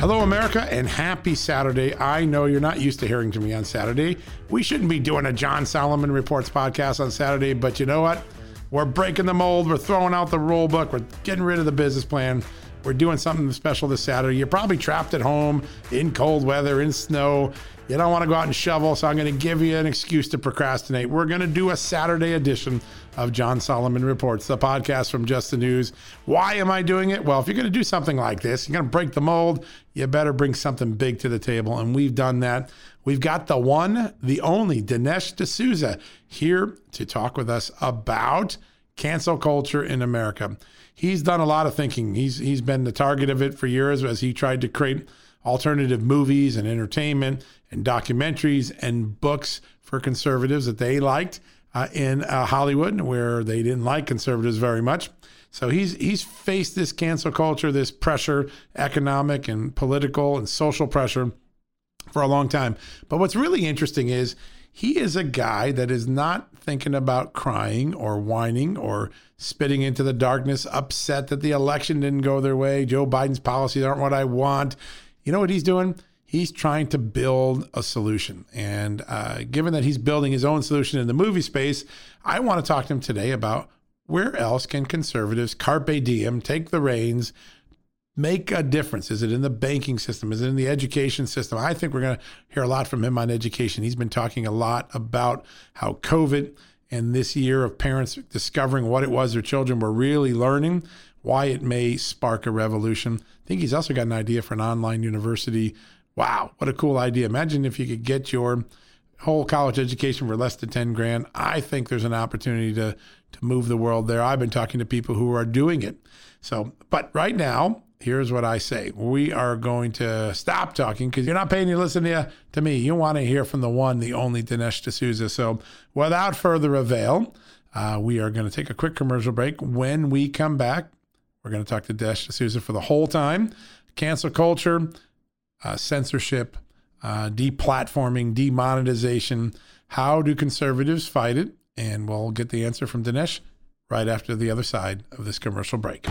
Hello, America, and happy Saturday. I know you're not used to hearing to me on Saturday. We shouldn't be doing a John Solomon Reports podcast on Saturday, but you know what? We're breaking the mold. We're throwing out the rule book. We're getting rid of the business plan. We're doing something special this Saturday. You're probably trapped at home in cold weather, in snow. You don't want to go out and shovel, so I'm going to give you an excuse to procrastinate. We're going to do a Saturday edition of John Solomon Reports, the podcast from Just the News. Why am I doing it? Well, if you're going to do something like this, you're going to break the mold, you better bring something big to the table. And we've done that. We've got the one, the only Dinesh D'Souza here to talk with us about cancel culture in America. He's done a lot of thinking. He's he's been the target of it for years as he tried to create alternative movies and entertainment and documentaries and books for conservatives that they liked uh, in uh, Hollywood, where they didn't like conservatives very much. So he's he's faced this cancel culture, this pressure, economic and political and social pressure, for a long time. But what's really interesting is he is a guy that is not thinking about crying or whining or spitting into the darkness, upset that the election didn't go their way. Joe Biden's policies aren't what I want. You know what he's doing? He's trying to build a solution. And uh, given that he's building his own solution in the movie space, I want to talk to him today about where else can conservatives carpe diem take the reins, make a difference? Is it in the banking system? Is it in the education system? I think we're going to hear a lot from him on education. He's been talking a lot about how COVID and this year of parents discovering what it was their children were really learning why it may spark a revolution. I think he's also got an idea for an online university. Wow, what a cool idea. Imagine if you could get your whole college education for less than 10 grand. I think there's an opportunity to to move the world there. I've been talking to people who are doing it. So, but right now, here's what I say. We are going to stop talking because you're not paying to listen to, to me. You want to hear from the one, the only Dinesh D'Souza. So without further avail, uh, we are going to take a quick commercial break. When we come back, we're going to talk to Dinesh D'Souza for the whole time. Cancel culture, uh, censorship, uh, deplatforming, demonetization. How do conservatives fight it? And we'll get the answer from Dinesh right after the other side of this commercial break.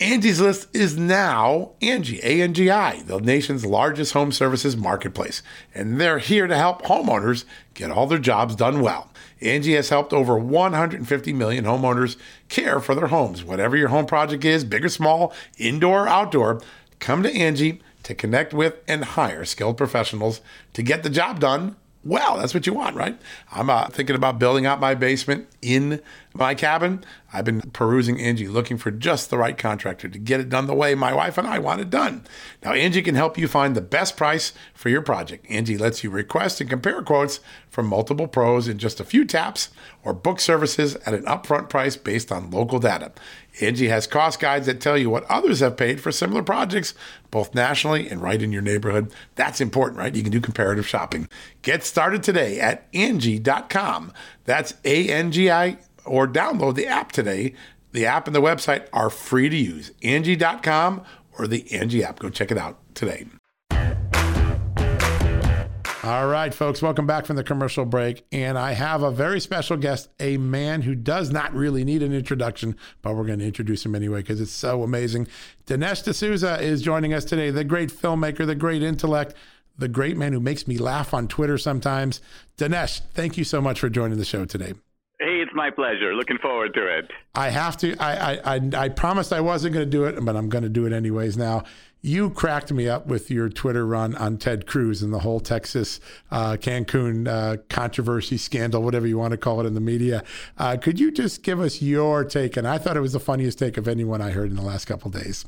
Angie's List is now Angie, A-N-G-I, the nation's largest home services marketplace. And they're here to help homeowners get all their jobs done well. Angie has helped over 150 million homeowners care for their homes. Whatever your home project is, big or small, indoor or outdoor, come to Angie to connect with and hire skilled professionals to get the job done well. That's what you want, right? I'm uh, thinking about building out my basement in my cabin. I've been perusing Angie, looking for just the right contractor to get it done the way my wife and I want it done. Now, Angie can help you find the best price for your project. Angie lets you request and compare quotes from multiple pros in just a few taps or book services at an upfront price based on local data. Angie has cost guides that tell you what others have paid for similar projects, both nationally and right in your neighborhood. That's important, right? You can do comparative shopping. Get started today at Angie.com. That's A N G I, or download the app today. The app and the website are free to use. Angie.com or the Angie app. Go check it out today. All right, folks, welcome back from the commercial break. And I have a very special guest, a man who does not really need an introduction, but we're going to introduce him anyway because it's so amazing. Dinesh D'Souza is joining us today, the great filmmaker, the great intellect, the great man who makes me laugh on Twitter sometimes. Dinesh, thank you so much for joining the show today. Hey, it's my pleasure. Looking forward to it. I have to. I I I, I promised I wasn't going to do it, but I'm going to do it anyways now you cracked me up with your Twitter run on Ted Cruz and the whole Texas uh, Cancun uh, controversy, scandal, whatever you want to call it in the media. Uh, could you just give us your take? And I thought it was the funniest take of anyone I heard in the last couple days.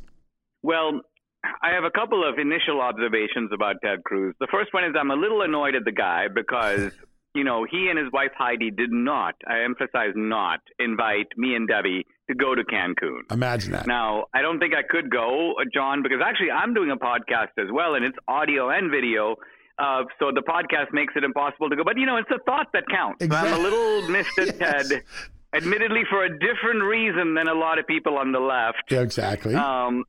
Well, I have a couple of initial observations about Ted Cruz. The first one is I'm a little annoyed at the guy because you know, he and his wife Heidi did not, I emphasize not, invite me and Debbie to go to Cancun. Imagine that. Now, I don't think I could go, uh, John, because actually I'm doing a podcast as well, and it's audio and video. Uh, so the podcast makes it impossible to go. But, you know, it's a thought that counts. Exactly. I'm a little missed at yes. Ted, admittedly for a different reason than a lot of people on the left. Yeah, exactly. Um,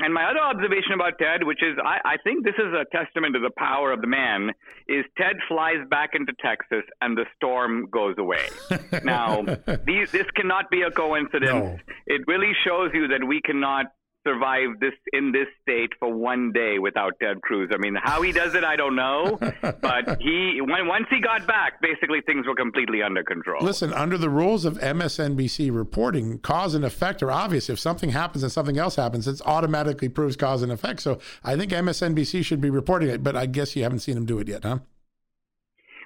and my other observation about Ted, which is I, I think this is a testament to the power of the man, is Ted flies back into Texas and the storm goes away. now, these, this cannot be a coincidence. No. It really shows you that we cannot survive this in this state for one day without Ted Cruz. I mean, how he does it, I don't know. but he, when, once he got back, basically things were completely under control. Listen, under the rules of MSNBC reporting, cause and effect are obvious. If something happens and something else happens, it automatically proves cause and effect. So I think MSNBC should be reporting it, but I guess you haven't seen him do it yet, huh?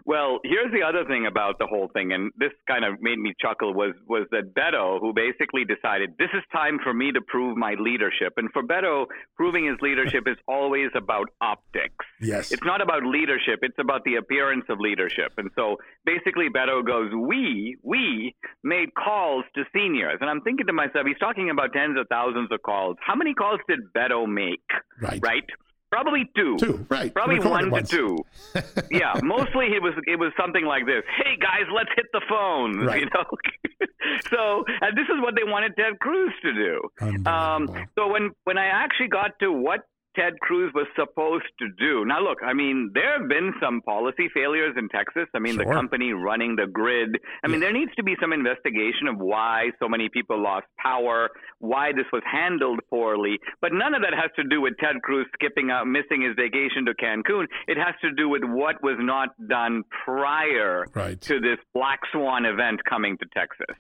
Well, here's the other thing about the whole thing, and this kind of made me chuckle was was that Beto, who basically decided this is time for me to prove my leadership, and for Beto, proving his leadership is always about optics. Yes, it's not about leadership; it's about the appearance of leadership. And so basically, Beto goes, "We we made calls to seniors," and I'm thinking to myself, he's talking about tens of thousands of calls. How many calls did Beto make? Right. Right Probably two. Two, right. Probably one to two. yeah, mostly it was it was something like this. Hey guys, let's hit the phone. Right. You know. so and this is what they wanted Ted Cruz to do. Um, so when when I actually got to what Ted Cruz was supposed to do. Now, look, I mean, there have been some policy failures in Texas. I mean, sure. the company running the grid. I mean, there needs to be some investigation of why so many people lost power, why this was handled poorly. But none of that has to do with Ted Cruz skipping out, missing his vacation to Cancun. It has to do with what was not done prior right. to this black swan event coming to Texas.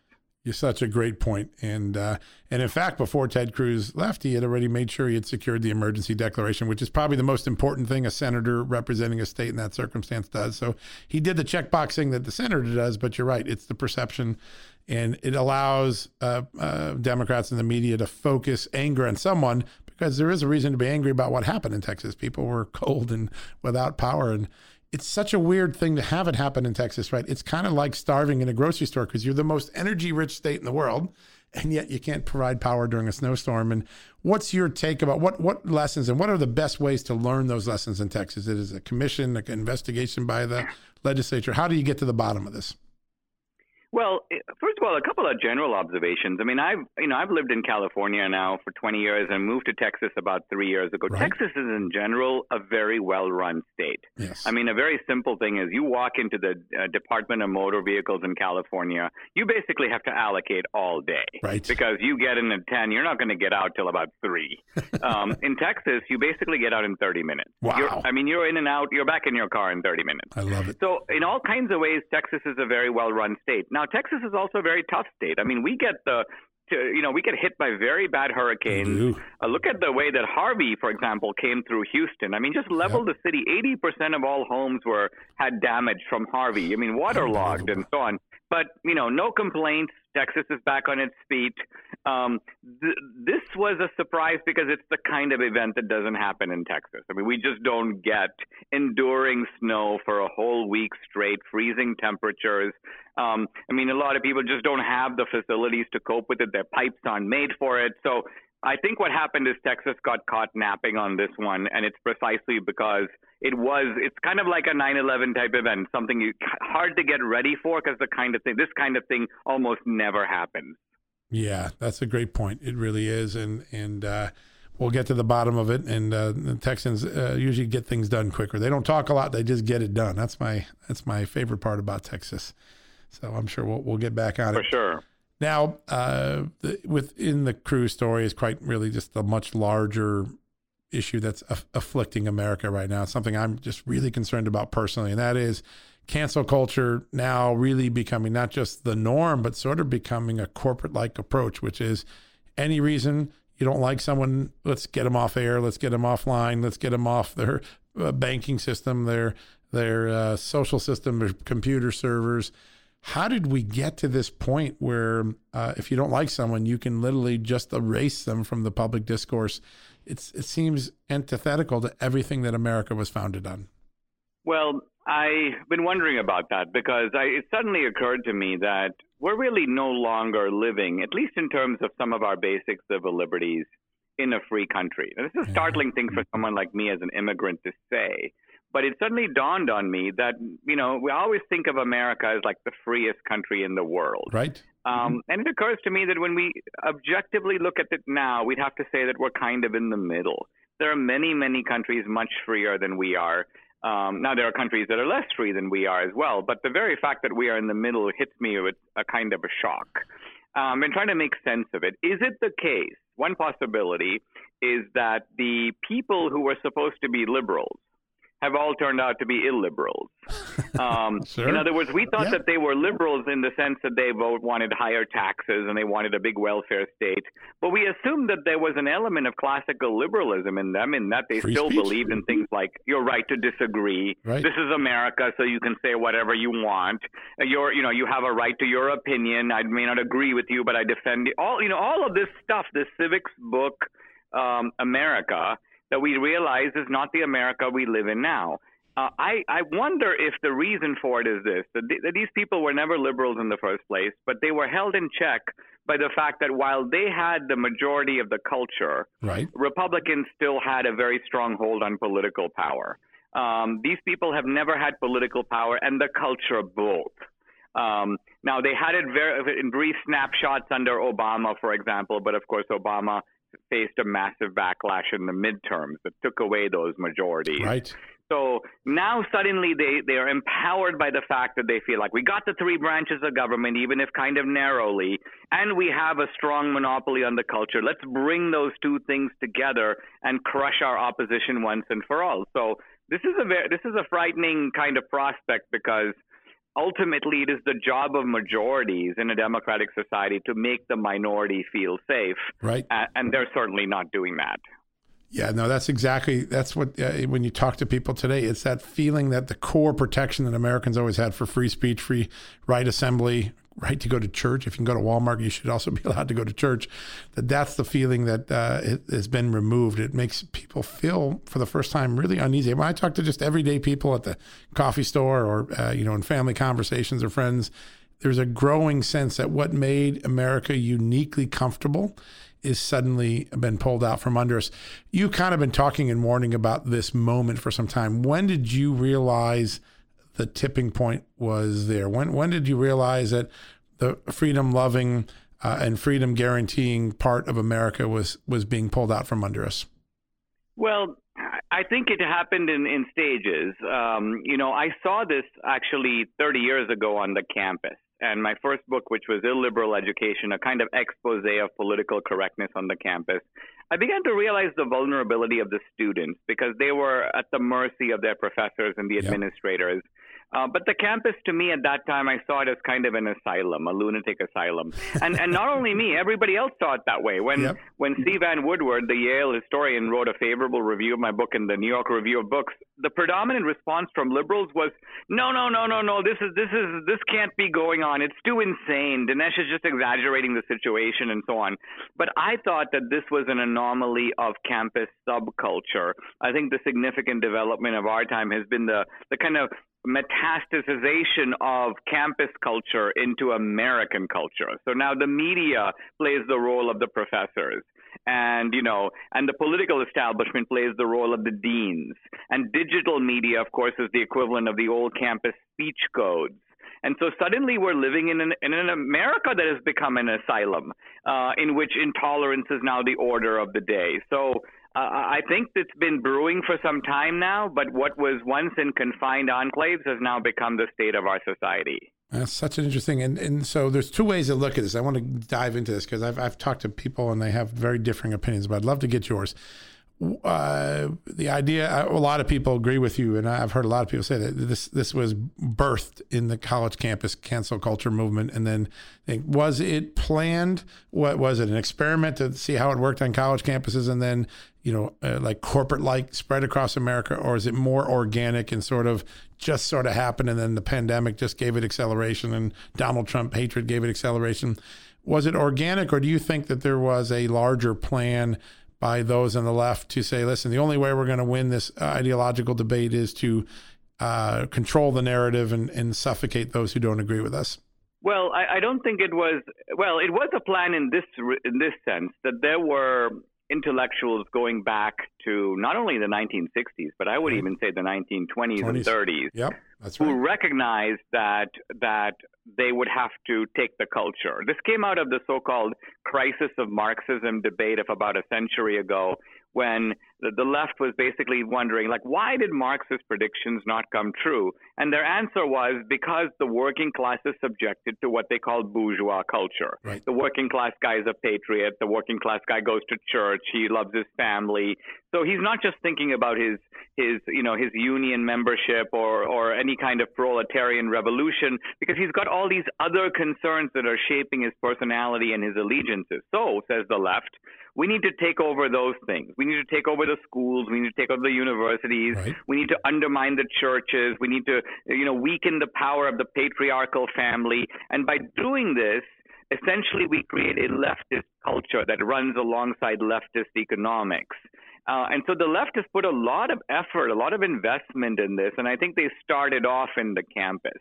You're such a great point. And uh, and in fact, before Ted Cruz left, he had already made sure he had secured the emergency declaration, which is probably the most important thing a senator representing a state in that circumstance does. So he did the checkboxing that the senator does. But you're right; it's the perception, and it allows uh, uh, Democrats and the media to focus anger on someone because there is a reason to be angry about what happened in Texas. People were cold and without power, and it's such a weird thing to have it happen in Texas, right? It's kind of like starving in a grocery store because you're the most energy rich state in the world, and yet you can't provide power during a snowstorm. And what's your take about what what lessons and what are the best ways to learn those lessons in Texas? It is a commission, an investigation by the legislature. How do you get to the bottom of this? Well, first of all, a couple of general observations. I mean, I've you know I've lived in California now for 20 years and moved to Texas about three years ago. Right. Texas is in general a very well-run state. Yes. I mean, a very simple thing is you walk into the uh, Department of Motor Vehicles in California, you basically have to allocate all day, right? Because you get in at 10, you're not going to get out till about three. um, in Texas, you basically get out in 30 minutes. Wow. You're, I mean, you're in and out. You're back in your car in 30 minutes. I love it. So, in all kinds of ways, Texas is a very well-run state. Now, Texas is also a very tough state. I mean, we get the to, you know, we get hit by very bad hurricanes. Uh, look at the way that Harvey, for example, came through Houston. I mean, just leveled yep. the city. 80% of all homes were had damage from Harvey. I mean, waterlogged and so on. but you know, no complaints. Texas is back on its feet. Um, th- this was a surprise because it's the kind of event that doesn't happen in Texas. I mean, we just don't get enduring snow for a whole week straight, freezing temperatures. Um, I mean, a lot of people just don't have the facilities to cope with it. Their pipes aren't made for it. So I think what happened is Texas got caught napping on this one, and it's precisely because it was. It's kind of like a 9/11 type event, something you hard to get ready for because the kind of thing, this kind of thing, almost never happens. Yeah, that's a great point. It really is, and and uh, we'll get to the bottom of it. And uh, the Texans uh, usually get things done quicker. They don't talk a lot; they just get it done. That's my that's my favorite part about Texas. So I'm sure we'll we'll get back on for it for sure. Now, uh, the, within the Cruz story is quite really just a much larger issue that's aff- afflicting America right now. It's something I'm just really concerned about personally, and that is cancel culture now really becoming not just the norm, but sort of becoming a corporate like approach, which is any reason you don't like someone, let's get them off air, let's get them offline, let's get them off their uh, banking system, their their uh, social system, their computer servers how did we get to this point where uh, if you don't like someone, you can literally just erase them from the public discourse? It's, it seems antithetical to everything that America was founded on. Well, I've been wondering about that because I, it suddenly occurred to me that we're really no longer living, at least in terms of some of our basic civil liberties, in a free country. Now, this is a startling thing for someone like me as an immigrant to say. But it suddenly dawned on me that, you know, we always think of America as like the freest country in the world. Right. Um, mm-hmm. and it occurs to me that when we objectively look at it now, we'd have to say that we're kind of in the middle. There are many, many countries much freer than we are. Um, now, there are countries that are less free than we are as well, but the very fact that we are in the middle hits me with a kind of a shock. Um, and trying to make sense of it. Is it the case? One possibility is that the people who were supposed to be liberals, have all turned out to be illiberals. Um, sure. In other words, we thought yeah. that they were liberals in the sense that they both wanted higher taxes and they wanted a big welfare state. But we assumed that there was an element of classical liberalism in them, in that they Free still speech. believed in things like your right to disagree. Right. This is America, so you can say whatever you want. Your, you know, you have a right to your opinion. I may not agree with you, but I defend all. You know, all of this stuff. This civics book, um, America that we realize is not the America we live in now. Uh, I, I wonder if the reason for it is this that, th- that these people were never liberals in the first place, but they were held in check by the fact that while they had the majority of the culture, right. Republicans still had a very strong hold on political power. Um, these people have never had political power and the culture both. Um, now, they had it very, in brief snapshots under Obama, for example, but of course, Obama faced a massive backlash in the midterms that took away those majorities. Right. So now suddenly they, they are empowered by the fact that they feel like we got the three branches of government, even if kind of narrowly, and we have a strong monopoly on the culture. Let's bring those two things together and crush our opposition once and for all. So this is a very, this is a frightening kind of prospect because ultimately it is the job of majorities in a democratic society to make the minority feel safe. Right. And they're certainly not doing that. Yeah, no, that's exactly that's what uh, when you talk to people today, it's that feeling that the core protection that Americans always had for free speech, free right assembly, right to go to church. If you can go to Walmart, you should also be allowed to go to church. That that's the feeling that uh, has been removed. It makes people feel for the first time really uneasy. When I talk to just everyday people at the coffee store or uh, you know in family conversations or friends, there's a growing sense that what made America uniquely comfortable is suddenly been pulled out from under us. You kind of been talking and warning about this moment for some time. When did you realize? The tipping point was there? When when did you realize that the freedom loving uh, and freedom guaranteeing part of America was was being pulled out from under us? Well, I think it happened in, in stages. Um, you know, I saw this actually 30 years ago on the campus. And my first book, which was Illiberal Education, a kind of expose of political correctness on the campus, I began to realize the vulnerability of the students because they were at the mercy of their professors and the administrators. Uh, but the campus, to me, at that time, I saw it as kind of an asylum, a lunatic asylum. And and not only me, everybody else saw it that way. When yep. when C. Vann Woodward, the Yale historian, wrote a favorable review of my book in the New York Review of Books, the predominant response from liberals was, "No, no, no, no, no. This is this is this can't be going on. It's too insane. Dinesh is just exaggerating the situation and so on." But I thought that this was an anomaly of campus subculture. I think the significant development of our time has been the the kind of metastasization of campus culture into American culture. So now the media plays the role of the professors and you know and the political establishment plays the role of the deans and digital media of course is the equivalent of the old campus speech codes and so suddenly we're living in an, in an America that has become an asylum uh, in which intolerance is now the order of the day. So uh, I think it's been brewing for some time now, but what was once in confined enclaves has now become the state of our society. That's such an interesting, and, and so there's two ways to look at this. I want to dive into this because I've, I've talked to people and they have very differing opinions, but I'd love to get yours uh, the idea uh, a lot of people agree with you and I've heard a lot of people say that this this was birthed in the college campus cancel culture movement and then was it planned what was it an experiment to see how it worked on college campuses and then you know uh, like corporate like spread across America or is it more organic and sort of just sort of happened and then the pandemic just gave it acceleration and Donald Trump hatred gave it acceleration was it organic or do you think that there was a larger plan by those on the left to say, listen, the only way we're going to win this uh, ideological debate is to uh, control the narrative and, and, suffocate those who don't agree with us? Well, I, I, don't think it was. Well, it was a plan in this in this sense that there were intellectuals going back to not only the 1960s, but I would even say the 1920s 20s. and 30s, yep, that's right. who recognized that that they would have to take the culture. This came out of the so-called crisis of Marxism debate of about a century ago, when the, the left was basically wondering, like, why did Marx's predictions not come true? And their answer was because the working class is subjected to what they call bourgeois culture. Right. The working class guy is a patriot. The working class guy goes to church. He loves his family. So he's not just thinking about his his you know his union membership or or any kind of proletarian revolution because he's got all these other concerns that are shaping his personality and his allegiances. So says the left, we need to take over those things. We need to take over the schools. We need to take over the universities. Right. We need to undermine the churches. We need to, you know, weaken the power of the patriarchal family. And by doing this, essentially we create a leftist culture that runs alongside leftist economics. Uh, and so the left has put a lot of effort, a lot of investment in this, and I think they started off in the campus.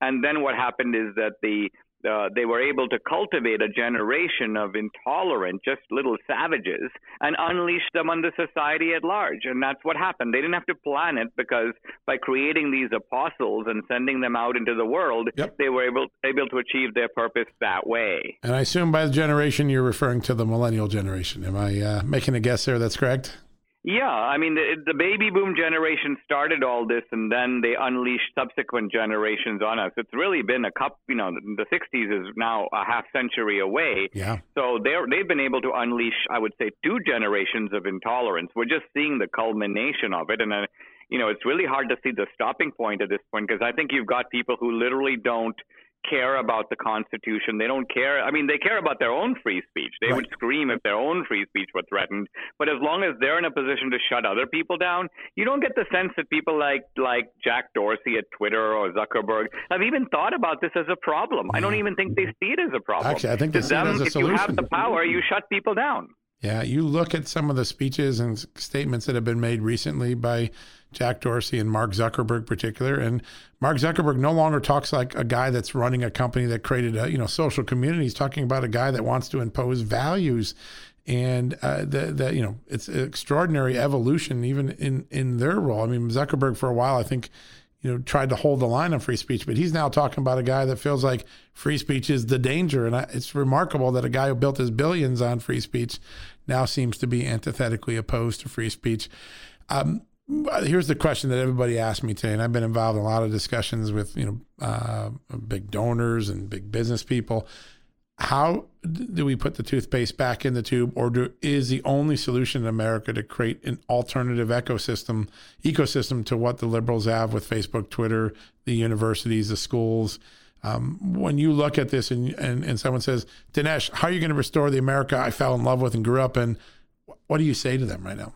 And then what happened is that the uh, they were able to cultivate a generation of intolerant, just little savages, and unleash them on the society at large. And that's what happened. They didn't have to plan it because by creating these apostles and sending them out into the world, yep. they were able able to achieve their purpose that way. And I assume by the generation you're referring to the millennial generation. Am I uh, making a guess there? That's correct. Yeah, I mean the, the baby boom generation started all this, and then they unleashed subsequent generations on us. It's really been a cup. You know, the '60s is now a half century away. Yeah. So they're they've been able to unleash, I would say, two generations of intolerance. We're just seeing the culmination of it, and uh, you know, it's really hard to see the stopping point at this point because I think you've got people who literally don't care about the Constitution. They don't care. I mean, they care about their own free speech. They right. would scream if their own free speech were threatened. But as long as they're in a position to shut other people down, you don't get the sense that people like like Jack Dorsey at Twitter or Zuckerberg have even thought about this as a problem. I don't even think they see it as a problem. Actually, I think they to see them, it as a if solution. you have the power, you shut people down. Yeah, you look at some of the speeches and statements that have been made recently by Jack Dorsey and Mark Zuckerberg, in particular. And Mark Zuckerberg no longer talks like a guy that's running a company that created a you know social community. He's talking about a guy that wants to impose values, and uh, that you know it's extraordinary evolution even in in their role. I mean, Zuckerberg for a while, I think. You know, tried to hold the line on free speech, but he's now talking about a guy that feels like free speech is the danger, and I, it's remarkable that a guy who built his billions on free speech now seems to be antithetically opposed to free speech. Um, here's the question that everybody asked me today, and I've been involved in a lot of discussions with you know uh, big donors and big business people. How do we put the toothpaste back in the tube or do, is the only solution in america to create an alternative ecosystem ecosystem to what the liberals have with facebook twitter the universities the schools? Um, when you look at this and, and, and someone says dinesh how are you going to restore the america i fell in love with and grew up in? What do you say to them right now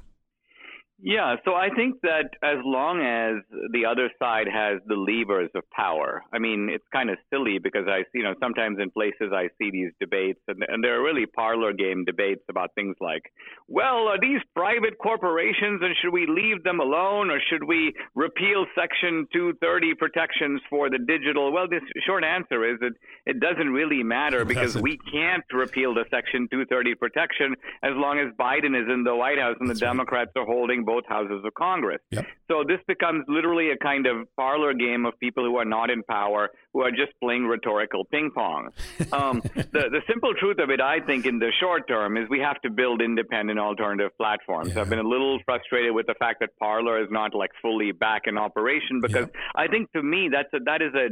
yeah, so I think that as long as the other side has the levers of power, I mean, it's kind of silly because I, you know, sometimes in places I see these debates, and, and there are really parlor game debates about things like, well, are these private corporations, and should we leave them alone, or should we repeal Section 230 protections for the digital? Well, the short answer is that it doesn't really matter because we can't repeal the Section 230 protection as long as Biden is in the White House and That's the Democrats right. are holding both houses of Congress. Yep. So this becomes literally a kind of parlor game of people who are not in power, who are just playing rhetorical ping pong. Um, the, the simple truth of it, I think, in the short term, is we have to build independent alternative platforms. Yeah. I've been a little frustrated with the fact that Parler is not like fully back in operation because I think to me that's a, that is a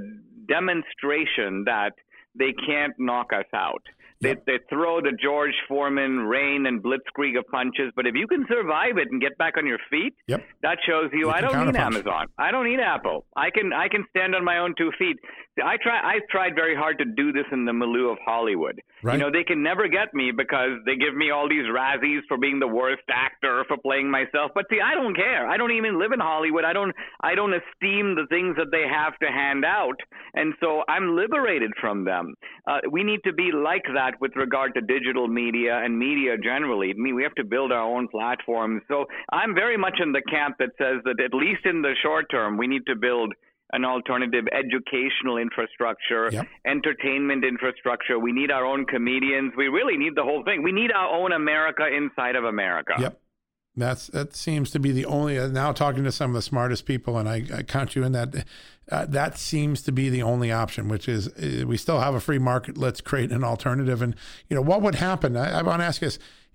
demonstration that they can't knock us out. They, they throw the George Foreman rain and blitzkrieg of punches, but if you can survive it and get back on your feet, yep. that shows you, you I don't need Amazon. I don't need Apple. I can I can stand on my own two feet. I try I've tried very hard to do this in the milieu of Hollywood. Right. You know, they can never get me because they give me all these Razzies for being the worst actor for playing myself. But see, I don't care. I don't even live in Hollywood. I don't I don't esteem the things that they have to hand out, and so I'm liberated from them. Uh, we need to be like that with regard to digital media and media generally. I mean, we have to build our own platforms. So I'm very much in the camp that says that at least in the short term, we need to build an alternative educational infrastructure, yep. entertainment infrastructure. We need our own comedians. We really need the whole thing. We need our own America inside of America. Yep. That's that seems to be the only uh, now talking to some of the smartest people, and I, I count you in that. Uh, that seems to be the only option, which is uh, we still have a free market. Let's create an alternative. And you know what would happen? I, I want to ask you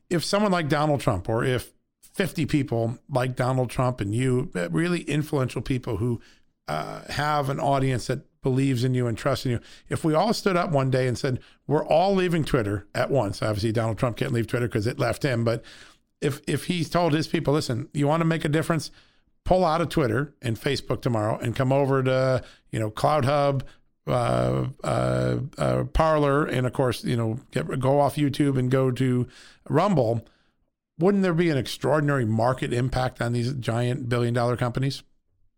if someone like Donald Trump, or if 50 people like Donald Trump and you, uh, really influential people who uh, have an audience that believes in you and trusts in you. If we all stood up one day and said, we're all leaving Twitter at once, obviously Donald Trump can't leave Twitter because it left him, but if if he told his people, listen, you want to make a difference, pull out of Twitter and Facebook tomorrow and come over to, you know, CloutHub, uh, uh, uh, Parler, and of course, you know, get, go off YouTube and go to Rumble, wouldn't there be an extraordinary market impact on these giant billion dollar companies?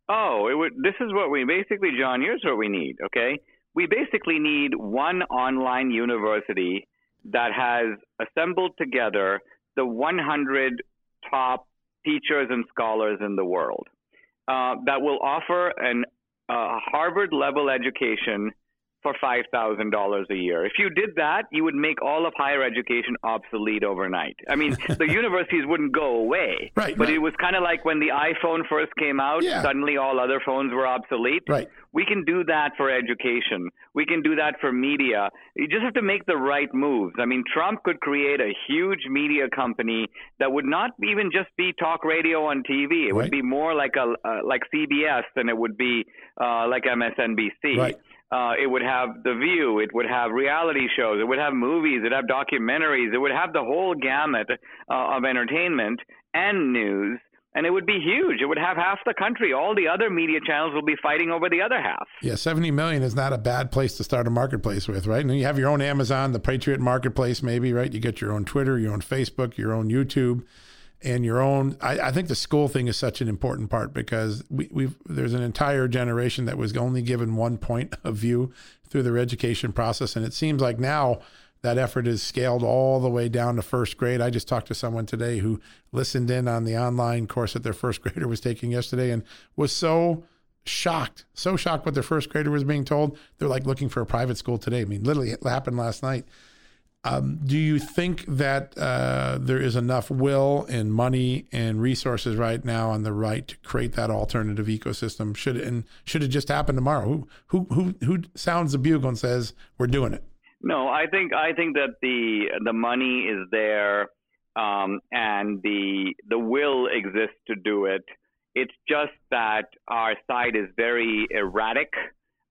Oh, it would. This is what we basically, John. Here's what we need. Okay, we basically need one online university that has assembled together the 100 top teachers and scholars in the world uh, that will offer an uh, Harvard level education for $5,000 a year. If you did that, you would make all of higher education obsolete overnight. I mean, the universities wouldn't go away. Right. But right. it was kind of like when the iPhone first came out, yeah. suddenly all other phones were obsolete. Right. We can do that for education. We can do that for media. You just have to make the right moves. I mean, Trump could create a huge media company that would not even just be talk radio on TV. It right. would be more like a uh, like CBS than it would be uh, like MSNBC. Right. Uh, it would have The View. It would have reality shows. It would have movies. It would have documentaries. It would have the whole gamut uh, of entertainment and news. And it would be huge. It would have half the country. All the other media channels will be fighting over the other half. Yeah, 70 million is not a bad place to start a marketplace with, right? And you have your own Amazon, the Patriot Marketplace, maybe, right? You get your own Twitter, your own Facebook, your own YouTube and your own I, I, think the school thing is such an important part because we, we've there's an entire generation that was only given one point of view through their education process. And it seems like now that effort is scaled all the way down to first grade. I just talked to someone today who listened in on the online course that their first grader was taking yesterday and was so shocked so shocked what their first grader was being told. They're like looking for a private school today. I mean literally it happened last night um, do you think that uh, there is enough will and money and resources right now on the right to create that alternative ecosystem? Should it, and should it just happen tomorrow? Who who who who sounds the bugle and says we're doing it? No, I think I think that the the money is there um, and the the will exists to do it. It's just that our side is very erratic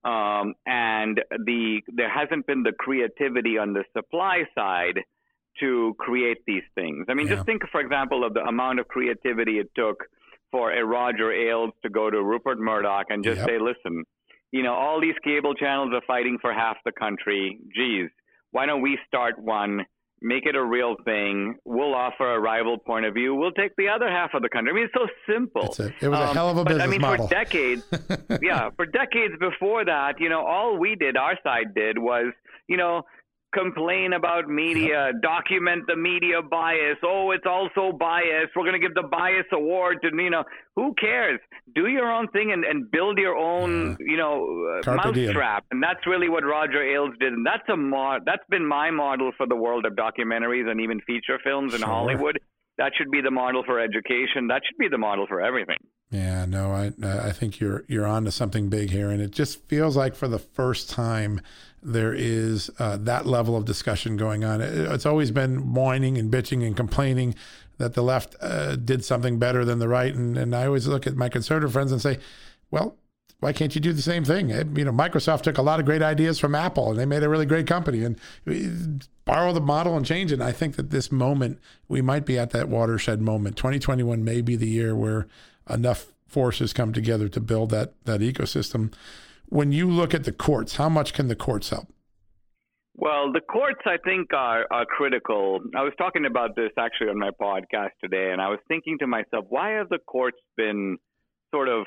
um, and the there hasn't been the creativity on the supply side to create these things. I mean, yeah. just think, for example, of the amount of creativity it took for a Roger Ailes to go to Rupert Murdoch and just yep. say, listen, you know, all these cable channels are fighting for half the country. Geez, why don't we start one? Make it a real thing. We'll offer a rival point of view. We'll take the other half of the country. I mean, it's so simple. It's a, it was a um, hell of a business I mean, model. for decades, yeah, for decades before that, you know, all we did, our side did, was, you know, complain about media, document the media bias. Oh, it's also biased. We're going to give the bias award to, you know, who cares? Do your own thing and, and build your own, you know, uh, mousetrap. And that's really what Roger Ailes did. And that's a mod, that's been my model for the world of documentaries and even feature films in sure. Hollywood. That should be the model for education. That should be the model for everything. Yeah, no, I I think you're you're on to something big here, and it just feels like for the first time there is uh, that level of discussion going on. It, it's always been whining and bitching and complaining that the left uh, did something better than the right, and and I always look at my conservative friends and say, well, why can't you do the same thing? You know, Microsoft took a lot of great ideas from Apple and they made a really great company and borrow the model and change it. And I think that this moment, we might be at that watershed moment. 2021 may be the year where enough forces come together to build that that ecosystem when you look at the courts, how much can the courts help? Well, the courts, I think, are, are critical. I was talking about this actually on my podcast today, and I was thinking to myself, why have the courts been sort of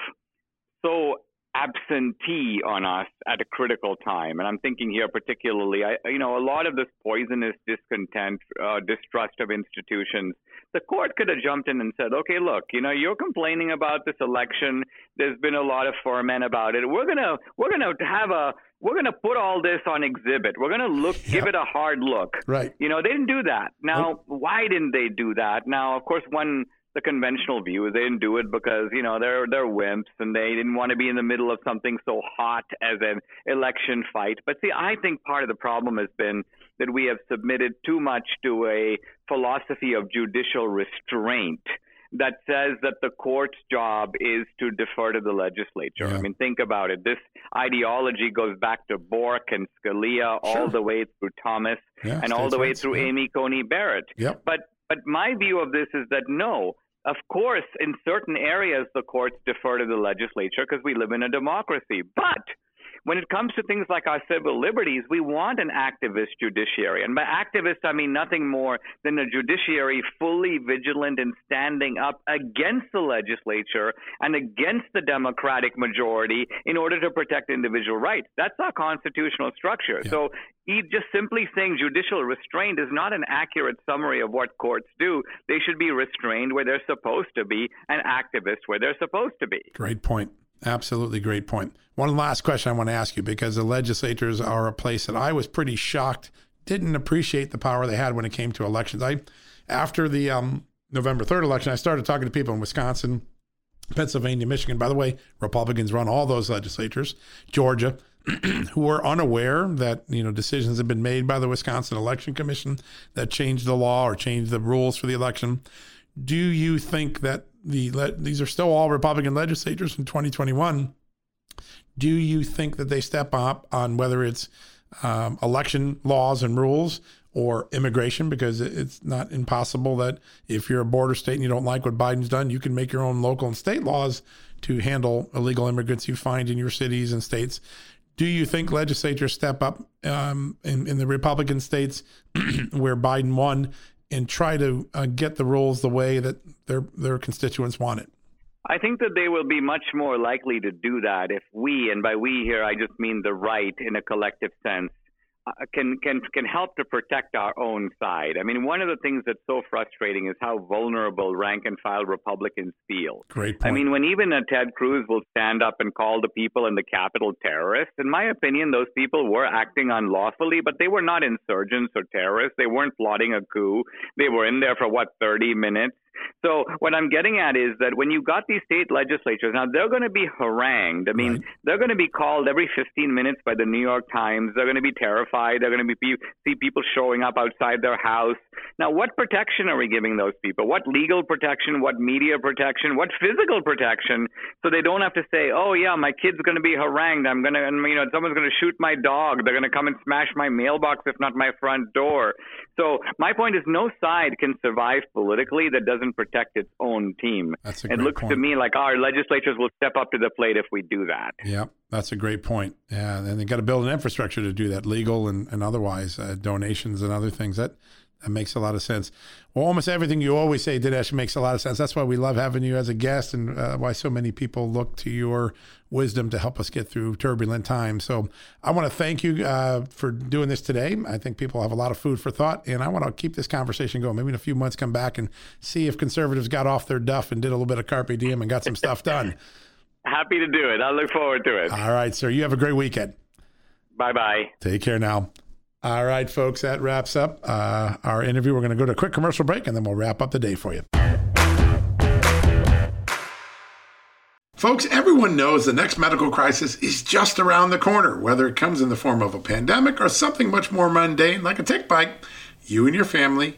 so absentee on us at a critical time. And I'm thinking here particularly, I, you know, a lot of this poisonous discontent, uh, distrust of institutions. The court could have jumped in and said, okay, look, you know, you're complaining about this election. There's been a lot of ferment about it. We're gonna we're gonna have a we're going to put all this on exhibit. We're going to look, give it a hard look. Right. You know, they didn't do that. Now, why didn't they do that? Now, of course, one the conventional view is they didn't do it because you know they're they're wimps and they didn't want to be in the middle of something so hot as an election fight. But see, I think part of the problem has been that we have submitted too much to a philosophy of judicial restraint that says that the court's job is to defer to the legislature. Yeah. I mean, think about it. This ideology goes back to Bork and Scalia, sure. all the way through Thomas, yeah, and all the way through yeah. Amy Coney Barrett. Yep. But but my view of this is that no, of course, in certain areas, the courts defer to the legislature because we live in a democracy. But when it comes to things like our civil liberties, we want an activist judiciary. And by activist, I mean nothing more than a judiciary fully vigilant and standing up against the legislature and against the Democratic majority in order to protect individual rights. That's our constitutional structure. Yeah. So just simply saying judicial restraint is not an accurate summary of what courts do. They should be restrained where they're supposed to be and activists where they're supposed to be. Great point. Absolutely great point. One last question I want to ask you because the legislatures are a place that I was pretty shocked, didn't appreciate the power they had when it came to elections. I, after the um, November 3rd election, I started talking to people in Wisconsin, Pennsylvania, Michigan. By the way, Republicans run all those legislatures, Georgia, who were unaware that you know decisions have been made by the Wisconsin Election Commission that changed the law or changed the rules for the election. Do you think that the these are still all Republican legislators in 2021. Do you think that they step up on whether it's um, election laws and rules or immigration? Because it's not impossible that if you're a border state and you don't like what Biden's done, you can make your own local and state laws to handle illegal immigrants you find in your cities and states. Do you think legislatures step up um, in, in the Republican states where Biden won and try to uh, get the rules the way that their their constituents want it? I think that they will be much more likely to do that if we, and by we here I just mean the right in a collective sense, Uh, can can can help to protect our own side. I mean, one of the things that's so frustrating is how vulnerable rank and file Republicans feel. Great point. I mean, when even a Ted Cruz will stand up and call the people in the Capitol terrorists, in my opinion, those people were acting unlawfully, but they were not insurgents or terrorists. They weren't plotting a coup. They were in there for what 30 minutes So what I'm getting at is that when you got these state legislatures, now they're going to be harangued. I mean, right. they're going to be called every 15 minutes by the New York Times. They're going to be terrified. They're going to be see people showing up outside their house. Now, what protection are we giving those people? What legal protection? What media protection? What physical protection? So they don't have to say, "Oh yeah, my kid's going to be harangued. I'm going to, you know, someone's going to shoot my dog. They're going to come and smash my mailbox, if not my front door." So my point is, no side can survive politically that doesn't protect protect its own team. That's a great it looks point. to me like our legislatures will step up to the plate if we do that. Yeah, that's a great point. Yeah, and they got to build an infrastructure to do that, legal and, and otherwise, uh, donations and other things. That that makes a lot of sense. Well, almost everything you always say, Dinesh, makes a lot of sense. That's why we love having you as a guest and uh, why so many people look to your wisdom to help us get through turbulent times. So I want to thank you uh, for doing this today. I think people have a lot of food for thought, and I want to keep this conversation going. Maybe in a few months, come back and see if conservatives got off their duff and did a little bit of carpe diem and got some stuff done. Happy to do it. I look forward to it. All right, sir. You have a great weekend. Bye bye. Take care now. All right, folks, that wraps up uh, our interview. We're going to go to a quick commercial break and then we'll wrap up the day for you. Folks, everyone knows the next medical crisis is just around the corner, whether it comes in the form of a pandemic or something much more mundane like a tick bite you and your family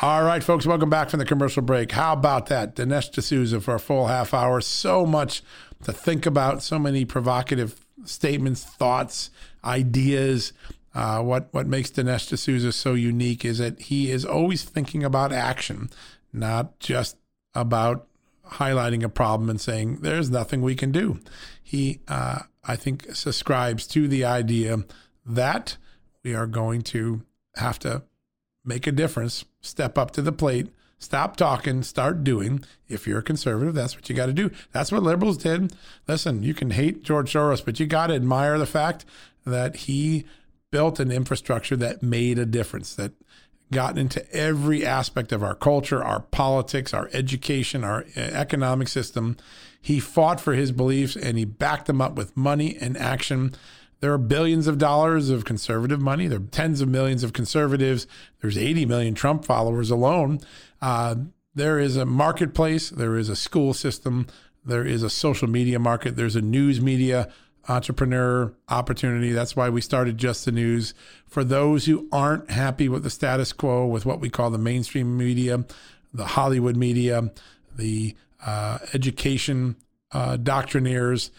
All right, folks, welcome back from the commercial break. How about that? Dinesh D'Souza for a full half hour. So much to think about, so many provocative statements, thoughts, ideas. Uh, what what makes Dinesh D'Souza so unique is that he is always thinking about action, not just about highlighting a problem and saying there's nothing we can do. He, uh, I think, subscribes to the idea that we are going to have to make a difference, step up to the plate, stop talking, start doing. If you're a conservative, that's what you got to do. That's what liberals did. Listen, you can hate George Soros, but you got to admire the fact that he built an infrastructure that made a difference, that got into every aspect of our culture, our politics, our education, our uh, economic system. He fought for his beliefs and he backed them up with money and action. There are billions of dollars of conservative money. There are tens of millions of conservatives. There's 80 million Trump followers alone. Uh, there is a marketplace. There is a school system. There is a social media market. There's a news media entrepreneur opportunity. That's why we started Just the News. For those who aren't happy with the status quo, with what we call the mainstream media, the Hollywood media, the uh, education uh, doctrinaires,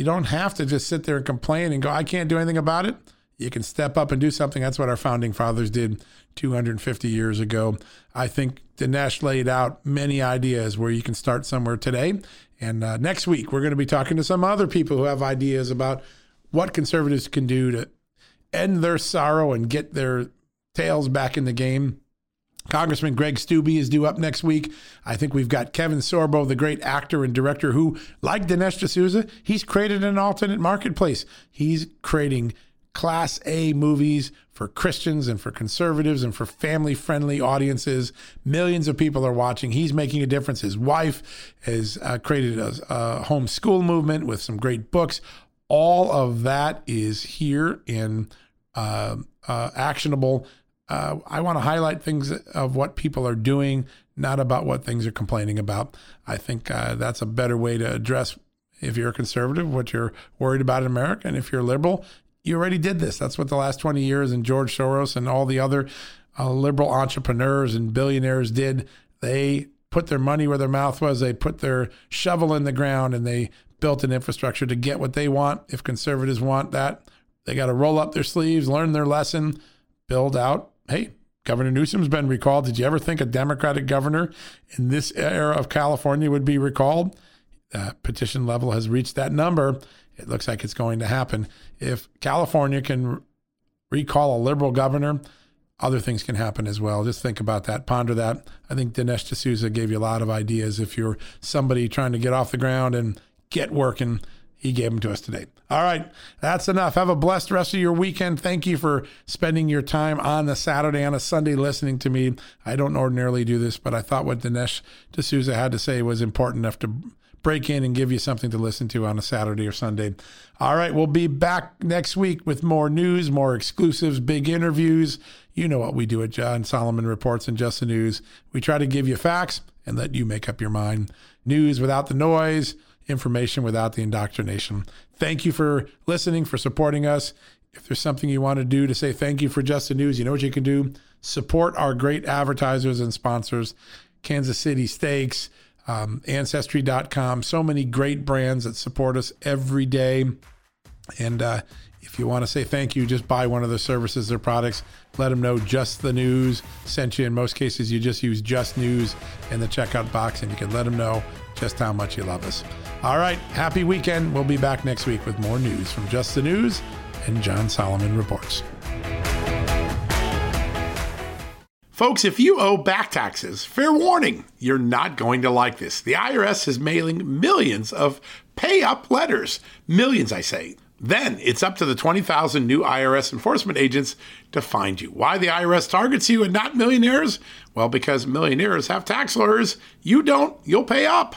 you don't have to just sit there and complain and go, I can't do anything about it. You can step up and do something. That's what our founding fathers did 250 years ago. I think Dinesh laid out many ideas where you can start somewhere today. And uh, next week, we're going to be talking to some other people who have ideas about what conservatives can do to end their sorrow and get their tails back in the game. Congressman Greg Steube is due up next week. I think we've got Kevin Sorbo, the great actor and director who, like Dinesh D'Souza, he's created an alternate marketplace. He's creating class A movies for Christians and for conservatives and for family friendly audiences. Millions of people are watching. He's making a difference. His wife has uh, created a, a homeschool movement with some great books. All of that is here in uh, uh, actionable. Uh, I want to highlight things of what people are doing, not about what things are complaining about. I think uh, that's a better way to address if you're a conservative, what you're worried about in America. And if you're liberal, you already did this. That's what the last 20 years and George Soros and all the other uh, liberal entrepreneurs and billionaires did. They put their money where their mouth was. They put their shovel in the ground and they built an infrastructure to get what they want. If conservatives want that, they got to roll up their sleeves, learn their lesson, build out. Hey, Governor Newsom's been recalled. Did you ever think a Democratic governor in this era of California would be recalled? Uh, petition level has reached that number. It looks like it's going to happen. If California can recall a liberal governor, other things can happen as well. Just think about that, ponder that. I think Dinesh D'Souza gave you a lot of ideas. If you're somebody trying to get off the ground and get working, he gave them to us today. All right, that's enough. Have a blessed rest of your weekend. Thank you for spending your time on the Saturday, on a Sunday, listening to me. I don't ordinarily do this, but I thought what Dinesh D'Souza had to say was important enough to break in and give you something to listen to on a Saturday or Sunday. All right, we'll be back next week with more news, more exclusives, big interviews. You know what we do at John Solomon Reports and Just the News. We try to give you facts and let you make up your mind. News without the noise, information without the indoctrination. Thank you for listening, for supporting us. If there's something you want to do to say thank you for Just the News, you know what you can do? Support our great advertisers and sponsors, Kansas City Steaks, um, Ancestry.com. So many great brands that support us every day. And uh, if you want to say thank you, just buy one of their services or products. Let them know Just the News sent you. In most cases, you just use Just News in the checkout box and you can let them know just how much you love us. All right, happy weekend. We'll be back next week with more news from Just the News and John Solomon Reports. Folks, if you owe back taxes, fair warning, you're not going to like this. The IRS is mailing millions of pay up letters. Millions, I say. Then it's up to the 20,000 new IRS enforcement agents to find you. Why the IRS targets you and not millionaires? Well, because millionaires have tax lawyers. You don't, you'll pay up.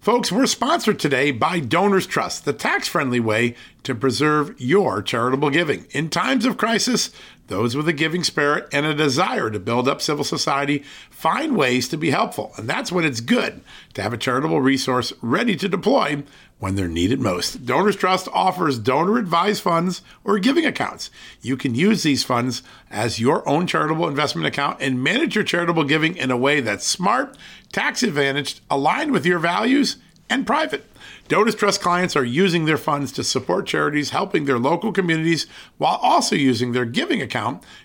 Folks, we're sponsored today by Donors Trust, the tax friendly way to preserve your charitable giving. In times of crisis, those with a giving spirit and a desire to build up civil society find ways to be helpful. And that's when it's good to have a charitable resource ready to deploy when they're needed most. Donors Trust offers donor advised funds or giving accounts. You can use these funds as your own charitable investment account and manage your charitable giving in a way that's smart, tax advantaged, aligned with your values, and private. Donors Trust clients are using their funds to support charities helping their local communities while also using their giving account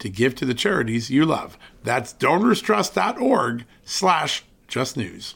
to give to the charities you love. That's donorstrust.org slash justnews.